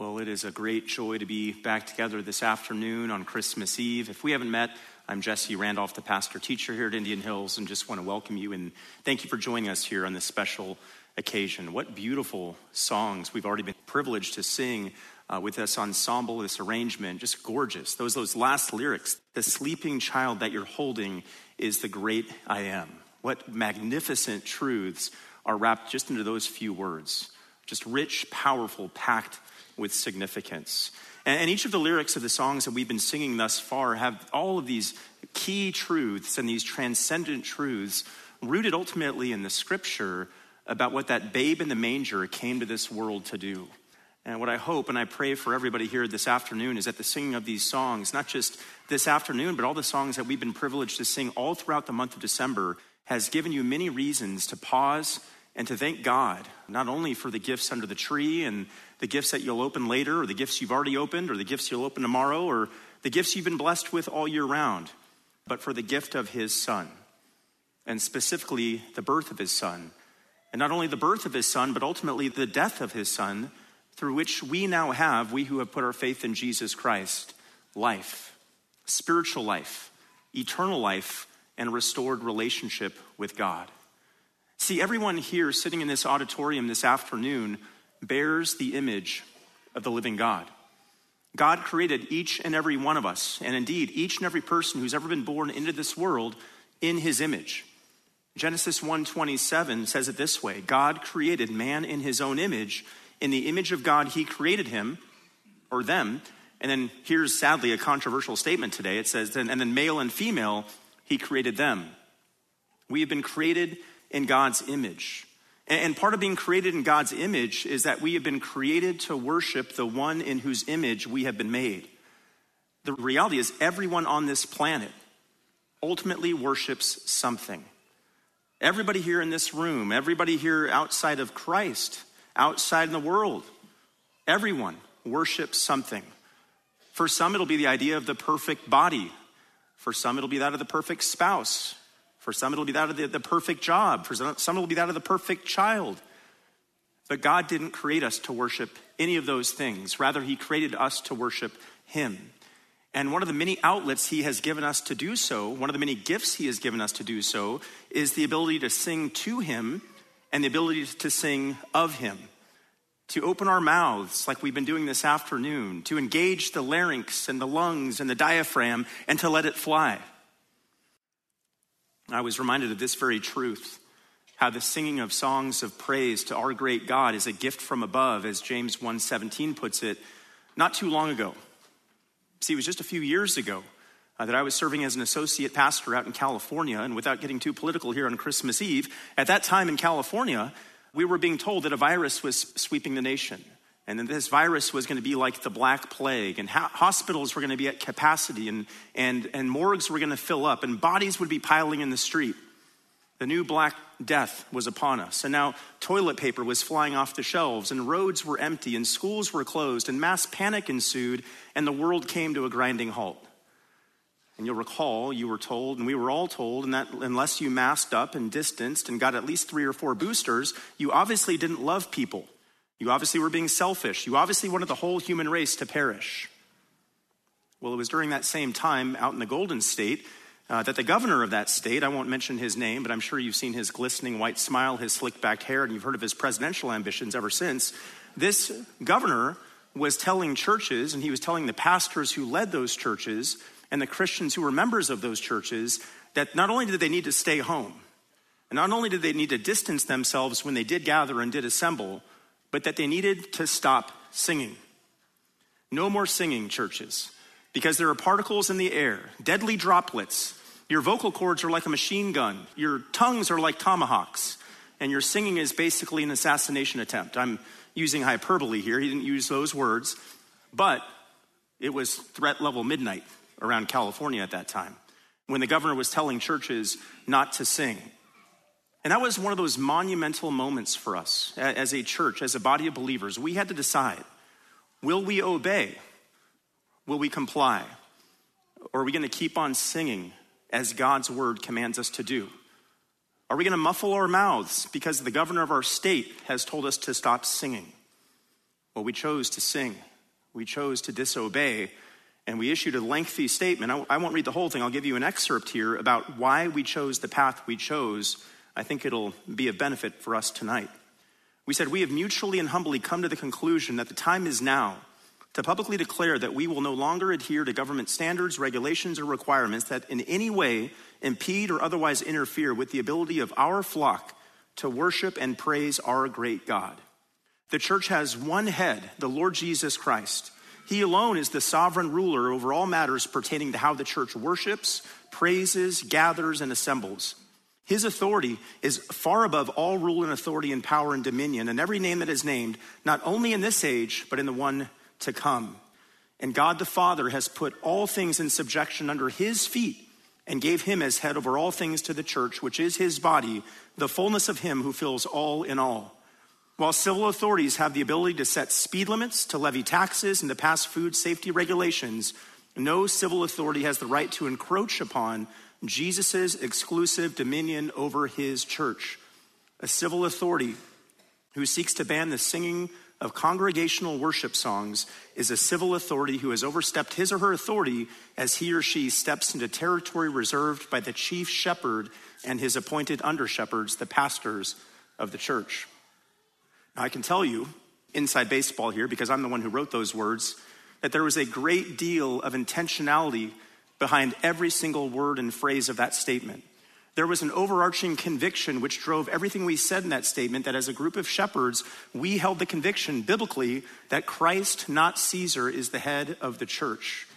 Well, it is a great joy to be back together this afternoon on Christmas Eve. If we haven't met, I'm Jesse Randolph, the pastor teacher here at Indian Hills, and just want to welcome you and thank you for joining us here on this special occasion. What beautiful songs we've already been privileged to sing uh, with this ensemble, this arrangement, just gorgeous. Those, those last lyrics, the sleeping child that you're holding is the great I am. What magnificent truths are wrapped just into those few words. Just rich, powerful, packed with significance. And, each of the lyrics of the songs that we've been singing thus far have all of these key truths and these transcendent truths rooted ultimately in the scripture about what that babe in the manger came to this world to do. And what I hope and I pray for everybody here this afternoon is that the singing of these songs, not just this afternoon, but all the songs that we've been privileged to sing all throughout the month of December, has given you many reasons to pause and to thank God, not only for the gifts under the tree and the gifts that you'll open later, or the gifts you've already opened, or the gifts you'll open tomorrow, or the gifts you've been blessed with all year round, but for the gift of His Son, and specifically the birth of His Son. And not only the birth of His Son, but ultimately the death of His Son, through which we now have, we who have put our faith in Jesus Christ, life, spiritual life, eternal life, and restored relationship with God. See, everyone here sitting in this auditorium this afternoon bears the image of the living God. God created each and every one of us, and indeed each and every person who's ever been born into this world in his image. Genesis 1:27 says it this way: God created man in his own image, in the image of God he created him or them. And then here's sadly a controversial statement today. It says and then male and female he created them. We have been created in God's image. And part of being created in God's image is that we have been created to worship the one in whose image we have been made. The reality is, everyone on this planet ultimately worships something. Everybody here in this room, everybody here outside of Christ, outside in the world, everyone worships something. For some, it'll be the idea of the perfect body. For some, it'll be that of the perfect spouse. For some, it'll be that of the, the perfect job. For some, it'll be that of the perfect child. But God didn't create us to worship any of those things. Rather, He created us to worship Him. And one of the many outlets He has given us to do so, one of the many gifts He has given us to do so, is the ability to sing to Him and the ability to sing of Him. To open our mouths like we've been doing this afternoon, to engage the larynx and the lungs and the diaphragm, and to let it fly. I was reminded of this very truth how the singing of songs of praise to our great God is a gift from above as James 1:17 puts it not too long ago. See it was just a few years ago uh, that I was serving as an associate pastor out in California and without getting too political here on Christmas Eve at that time in California we were being told that a virus was sweeping the nation and then this virus was going to be like the Black Plague, and hospitals were going to be at capacity, and, and, and morgues were going to fill up, and bodies would be piling in the street. The new Black Death was upon us. And now toilet paper was flying off the shelves, and roads were empty, and schools were closed, and mass panic ensued, and the world came to a grinding halt. And you'll recall, you were told, and we were all told, and that unless you masked up and distanced and got at least three or four boosters, you obviously didn't love people. You obviously were being selfish. You obviously wanted the whole human race to perish. Well, it was during that same time out in the Golden State uh, that the governor of that state, I won't mention his name, but I'm sure you've seen his glistening white smile, his slick backed hair, and you've heard of his presidential ambitions ever since. This governor was telling churches, and he was telling the pastors who led those churches and the Christians who were members of those churches that not only did they need to stay home, and not only did they need to distance themselves when they did gather and did assemble, but that they needed to stop singing. No more singing, churches, because there are particles in the air, deadly droplets. Your vocal cords are like a machine gun, your tongues are like tomahawks, and your singing is basically an assassination attempt. I'm using hyperbole here, he didn't use those words, but it was threat level midnight around California at that time when the governor was telling churches not to sing. And that was one of those monumental moments for us as a church, as a body of believers. We had to decide will we obey? Will we comply? Or are we going to keep on singing as God's word commands us to do? Are we going to muffle our mouths because the governor of our state has told us to stop singing? Well, we chose to sing We chose to disobey, and we issued a lengthy statement. I, won't read the whole thing, I'll give you an excerpt here about why we chose the path we chose. I think it'll be of benefit for us tonight. We said, We have mutually and humbly come to the conclusion that the time is now to publicly declare that we will no longer adhere to government standards, regulations, or requirements that in any way impede or otherwise interfere with the ability of our flock to worship and praise our great God. The church has one head, the Lord Jesus Christ. He alone is the sovereign ruler over all matters pertaining to how the church worships, praises, gathers, and assembles. His authority is far above all rule and authority and power and dominion and every name that is named, not only in this age, but in the one to come. And God the Father has put all things in subjection under his feet and gave him as head over all things to the church, which is his body, the fullness of him who fills all in all. While civil authorities have the ability to set speed limits, to levy taxes, and to pass food safety regulations, no civil authority has the right to encroach upon Jesus' exclusive dominion over his church. A civil authority who seeks to ban the singing of congregational worship songs is a civil authority who has overstepped his or her authority as he or she steps into territory reserved by the chief shepherd and his appointed under shepherds, the pastors of the church. Now, I can tell you, inside baseball here, because I'm the one who wrote those words, that there was a great deal of intentionality behind every single word and phrase of that statement. There was an overarching conviction which drove everything we said in that statement that as a group of shepherds, we held the conviction biblically that Christ, not Caesar, is the head of the church.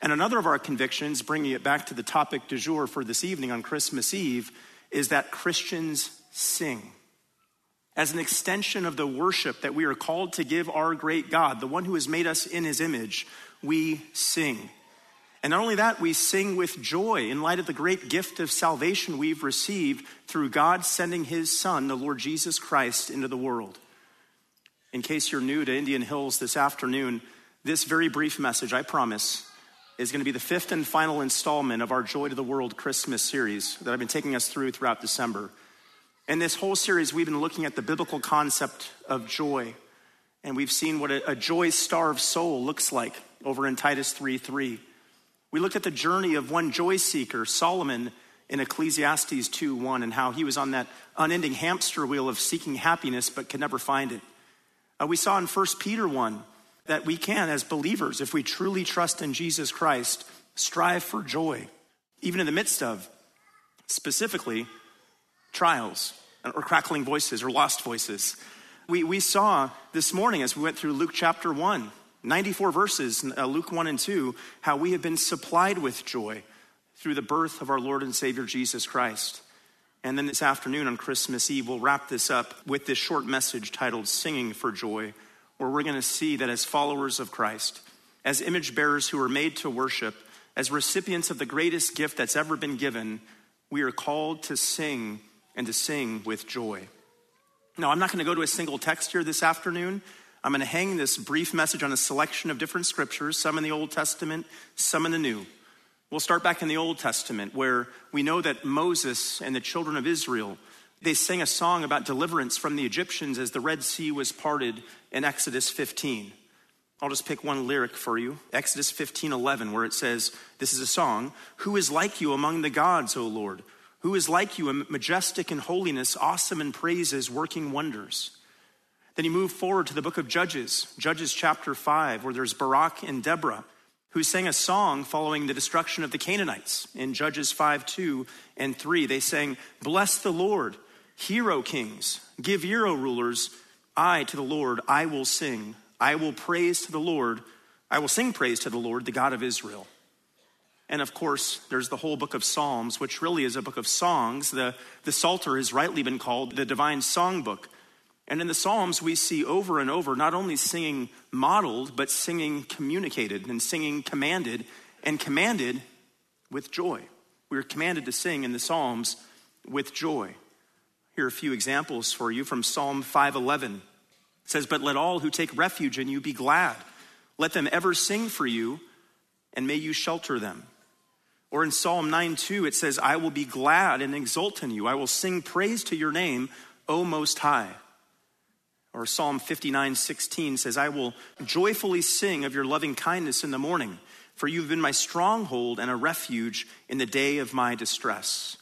And another of our convictions, bringing it back to the topic du jour for this evening on Christmas Eve, is that Christians sing. As an extension of the worship that we are called to give our great God, the one who has made us in his image, we sing. And not only that, we sing with joy in light of the great gift of salvation we've received through God sending his Son, the Lord Jesus Christ, into the world. In case you're new to Indian Hills this afternoon, this very brief message, I promise, is going to be the fifth and final installment of our Joy to the World Christmas series that I've been taking us through throughout December. In this whole series, we've been looking at the biblical concept of joy, and we've seen what a, joy starved soul looks like over in Titus 3 3. We looked at the journey of one joy seeker, Solomon, in Ecclesiastes 2 1, and how he was on that unending hamster wheel of seeking happiness but could never find it. Uh, we saw in 1 Peter 1 that we can, as believers, if we truly trust in Jesus Christ, strive for joy, even in the midst of, specifically, trials or crackling voices or lost voices. We, we saw this morning as we went through Luke chapter 1 94 verses, uh, Luke 1 and 2, how we have been supplied with joy through the birth of our Lord and Savior Jesus Christ. And then this afternoon on Christmas Eve, we'll wrap this up with this short message titled Singing for Joy, where we're going to see that as followers of Christ, as image bearers who are made to worship, as recipients of the greatest gift that's ever been given, we are called to sing and to sing with joy. Now, I'm not going to go to a single text here this afternoon. I'm going to hang this brief message on a selection of different scriptures, some in the Old Testament, some in the New. We'll start back in the Old Testament where we know that Moses and the children of Israel they sang a song about deliverance from the Egyptians as the Red Sea was parted in Exodus 15. I'll just pick one lyric for you. Exodus 15:11 where it says, this is a song, "Who is like you among the gods, O Lord? Who is like you, majestic in holiness, awesome in praises, working wonders?" Then you move forward to the book of Judges, Judges chapter 5, where there's Barak and Deborah, who sang a song following the destruction of the Canaanites. In Judges 5, 2 and 3, they sang, Bless the Lord, hero kings, give ear, O rulers. I to the Lord, I will sing. I will praise to the Lord. I will sing praise to the Lord, the God of Israel. And of course, there's the whole book of Psalms, which really is a book of songs. The, the Psalter has rightly been called the divine songbook. And in the Psalms, we see over and over not only singing modeled, but singing communicated and singing commanded, and commanded with joy. We are commanded to sing in the Psalms with joy. Here are a few examples for you from Psalm 511. It says, But let all who take refuge in you be glad. Let them ever sing for you, and may you shelter them. Or in Psalm 9 2, it says, I will be glad and exult in you. I will sing praise to your name, O Most High. Or Psalm 59 16 says, I will joyfully sing of your loving kindness in the morning, for you've been my stronghold and a refuge in the day of my distress.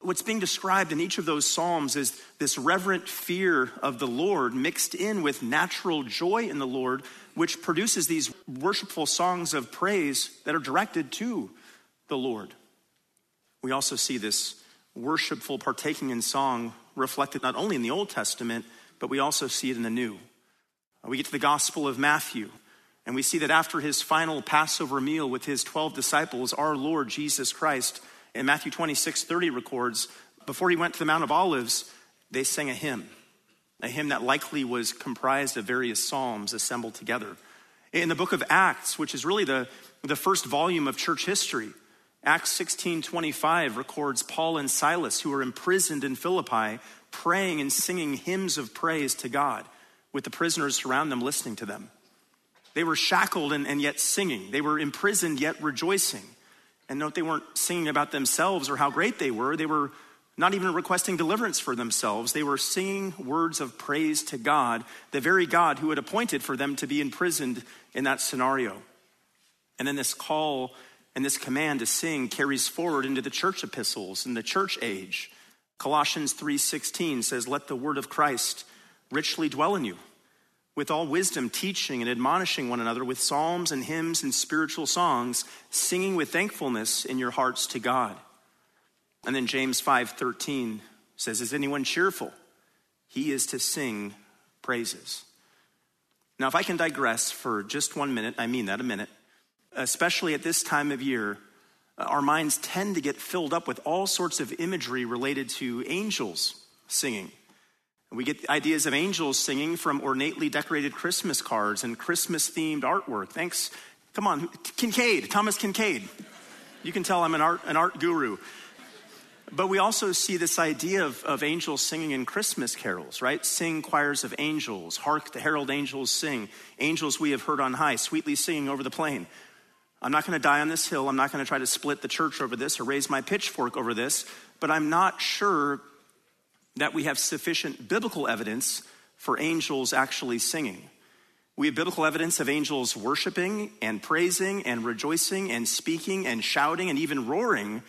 What's being described in each of those Psalms is this reverent fear of the Lord mixed in with natural joy in the Lord, which produces these worshipful songs of praise that are directed to the Lord. We also see this worshipful partaking in song reflected not only in the Old Testament, but we also see it in the New. Uh, we get to the Gospel of Matthew, and we see that after his final Passover meal with his 12 disciples, our Lord Jesus Christ in Matthew 26 30 records, before he went to the Mount of Olives, they sang a hymn, a hymn that likely was comprised of various psalms assembled together. In the book of Acts, which is really the, the first volume of church history, Acts 16 25 records Paul and Silas, who were imprisoned in Philippi, praying and singing hymns of praise to God, with the prisoners around them listening to them. They were shackled and, and yet singing. They were imprisoned yet rejoicing. And note, they weren't singing about themselves or how great they were. They were not even requesting deliverance for themselves. They were singing words of praise to God, the very God who had appointed for them to be imprisoned in that scenario. And then this call and this command to sing carries forward into the church epistles in the church age. Colossians 3:16 says, "Let the word of Christ richly dwell in you." with all wisdom, teaching and admonishing one another with psalms and hymns and spiritual songs, singing with thankfulness in your hearts to God. And then James 5:13 says, "Is anyone cheerful? He is to sing praises." Now, if I can digress for just one minute, I mean that a minute, especially at this time of year, Uh, our minds tend to get filled up with all sorts of imagery related to angels singing. We get ideas of angels singing from ornately decorated Christmas cards and Christmas themed artwork. Thanks. Come on, Kinkade, Thomas Kinkade. You can tell I'm an art, an art guru. But we also see this idea of, of angels singing in Christmas carols, right? Sing choirs of angels. Hark the herald angels sing. Angels we have heard on high, sweetly singing over the plain. I'm not going to die on this hill. I'm not going to try to split the church over this or raise my pitchfork over this, but I'm not sure that we have sufficient biblical evidence for angels actually singing. We have biblical evidence of angels worshiping and praising and rejoicing and speaking and shouting and even roaring,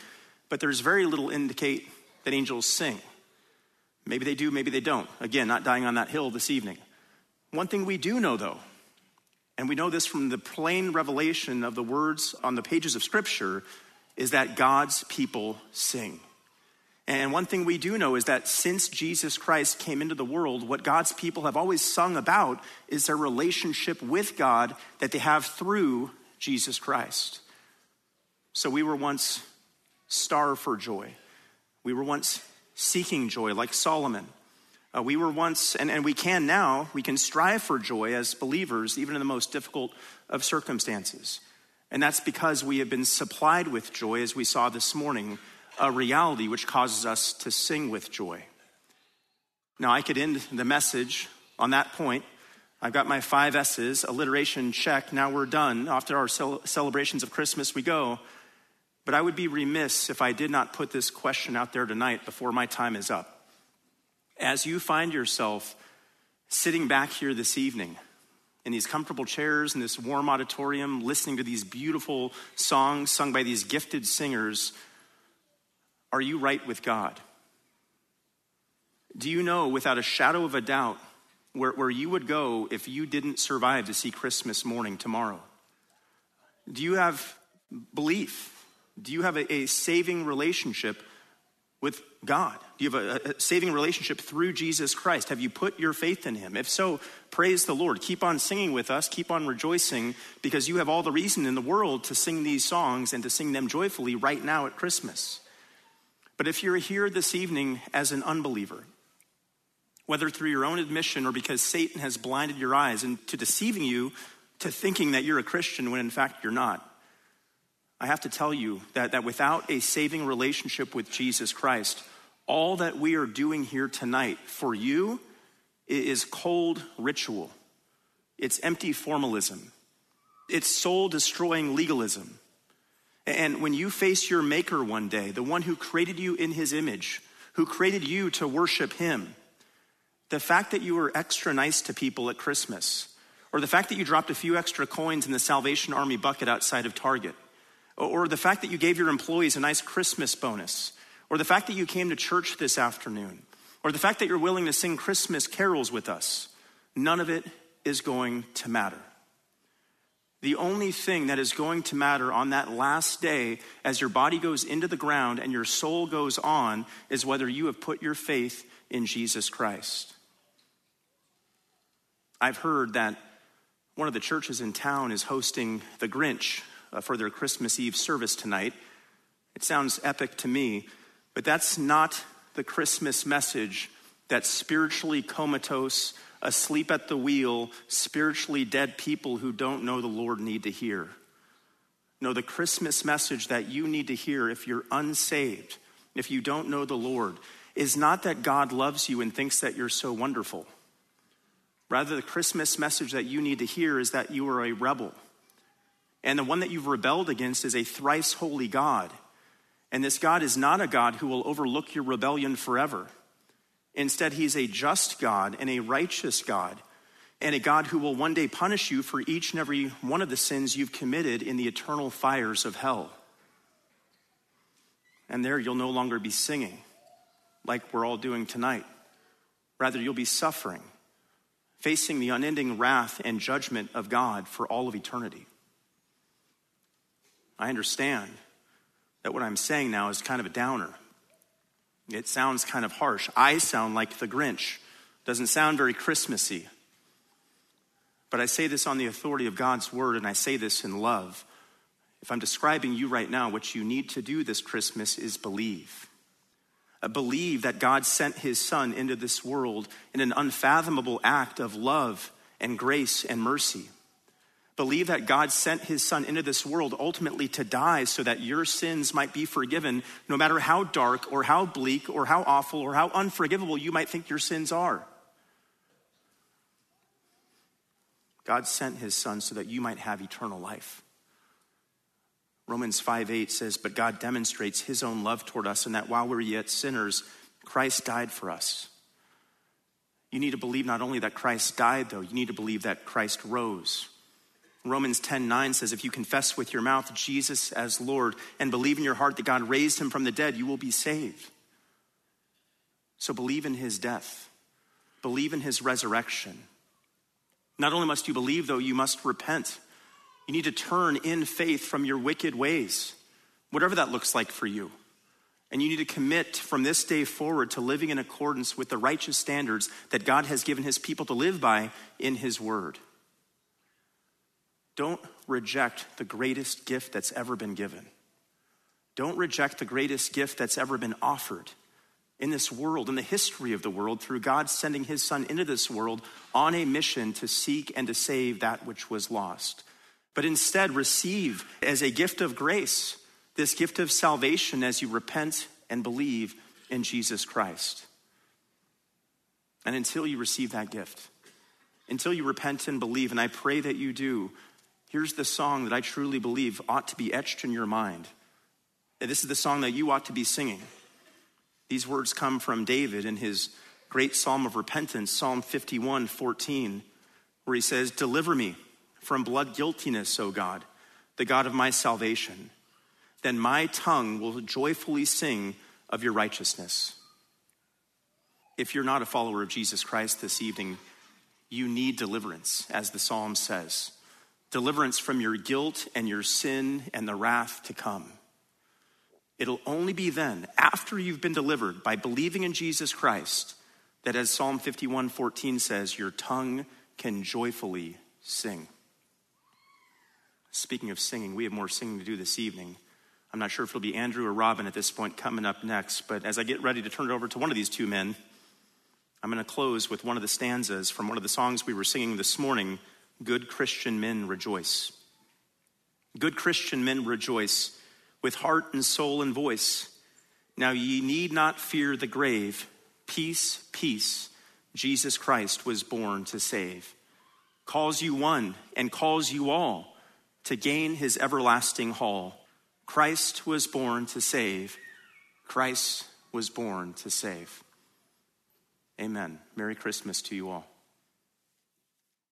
but there's very little indicate that angels sing. Maybe they do, maybe they don't. Again, not dying on that hill this evening. One thing we do know, though, and we know this from the plain revelation of the words on the pages of Scripture, is that God's people sing. And one thing we do know is that since Jesus Christ came into the world, what God's people have always sung about is their relationship with God that they have through Jesus Christ. So we were once starved for joy. We were once seeking joy, like Solomon. Uh, we were once, and, and we can now, we can strive for joy as believers, even in the most difficult of circumstances. And that's because we have been supplied with joy, as we saw this morning a reality which causes us to sing with joy. Now, I could end the message on that point. I've got my five S's, alliteration check, now we're done. After our celebrations of Christmas, we go. But I would be remiss if I did not put this question out there tonight before my time is up. As you find yourself sitting back here this evening in these comfortable chairs in this warm auditorium, listening to these beautiful songs sung by these gifted singers, are you right with God? Do you know without a shadow of a doubt where, where you would go if you didn't survive to see Christmas morning tomorrow? Do you have belief? Do you have a, a saving relationship with God? Do you have a, a, saving relationship through Jesus Christ? Have you put your faith in Him? If so, praise the Lord. Keep on singing with us, keep on rejoicing, because you have all the reason in the world to sing these songs and to sing them joyfully right now at Christmas. But if you're here this evening as an unbeliever, whether through your own admission or because Satan has blinded your eyes into deceiving you to thinking that you're a Christian when in fact you're not, I have to tell you that, that without a saving relationship with Jesus Christ, all that we are doing here tonight for you is cold ritual. It's empty formalism. It's soul destroying legalism. And when you face your Maker one day, the one who created you in his image, who created you to worship him, the fact that you were extra nice to people at Christmas, or the fact that you dropped a few extra coins in the Salvation Army bucket outside of Target, or the fact that you gave your employees a nice Christmas bonus, or the fact that you came to church this afternoon, or the fact that you're willing to sing Christmas carols with us, none of it is going to matter. The only thing that is going to matter on that last day, as your body goes into the ground and your soul goes on, is whether you have put your faith in Jesus Christ. I've heard that one of the churches in town is hosting the Grinch uh, for their Christmas Eve service tonight. It sounds epic to me, but that's not the Christmas message that spiritually comatose, asleep at the wheel, spiritually dead people who don't know the Lord need to hear. No, the Christmas message that you need to hear if you're unsaved, if you don't know the Lord, is not that God loves you and thinks that you're so wonderful. Rather, the Christmas message that you need to hear is that you are a rebel. And the one that you've rebelled against is a thrice holy God. And this God is not a God who will overlook your rebellion forever. Instead, he's a just God and a righteous God, and a God who will one day punish you for each and every one of the sins you've committed in the eternal fires of hell. And there you'll no longer be singing like we're all doing tonight. Rather, you'll be suffering, facing the unending wrath and judgment of God for all of eternity. I understand that what I'm saying now is kind of a downer. It sounds kind of harsh. I sound like the Grinch. Doesn't sound very Christmassy. But I say this on the authority of God's word, and I say this in love. If I'm describing you right now, what you need to do this Christmas is believe. Believe that God sent his son into this world in an unfathomable act of love and grace and mercy. Believe that God sent his son into this world ultimately to die so that your sins might be forgiven, no matter how dark or how bleak or how awful or how unforgivable you might think your sins are. God sent his son so that you might have eternal life. Romans 5 8 says, But God demonstrates his own love toward us and that while we were yet sinners, Christ died for us. You need to believe not only that Christ died, though, you need to believe that Christ rose. Romans 10 9 says, If you confess with your mouth Jesus as Lord and believe in your heart that God raised him from the dead, you will be saved. So believe in his death, believe in his resurrection. Not only must you believe, though, you must repent. You need to turn in faith from your wicked ways, whatever that looks like for you. And you need to commit from this day forward to living in accordance with the righteous standards that God has given his people to live by in his word. Don't reject the greatest gift that's ever been given. Don't reject the greatest gift that's ever been offered in this world, in the history of the world, through God sending his son into this world on a mission to seek and to save that which was lost. But instead, receive as a gift of grace this gift of salvation as you repent and believe in Jesus Christ. And until you receive that gift, until you repent and believe, and I pray that you do, Here's the song that I truly believe ought to be etched in your mind. And This is the song that you ought to be singing. These words come from David in his great psalm of repentance, Psalm 51 14, where he says, Deliver me from blood guiltiness, O God, the God of my salvation. Then my tongue will joyfully sing of your righteousness. If you're not a follower of Jesus Christ this evening, you need deliverance, as the psalm says deliverance from your guilt and your sin and the wrath to come. It'll only be then, after you've been delivered by believing in Jesus Christ, that as Psalm 51 14 says, your tongue can joyfully sing. Speaking of singing, we have more singing to do this evening. I'm not sure if it'll be Andrew or Robin at this point coming up next, but as I get ready to turn it over to one of these two men, I'm going to close with one of the stanzas from one of the songs we were singing this morning Good Christian men rejoice. Good Christian men rejoice with heart and soul and voice. Now ye need not fear the grave. Peace, peace. Jesus Christ was born to save. Calls you one and calls you all to gain his everlasting hall. Christ was born to save. Christ was born to save. Amen. Merry Christmas to you all.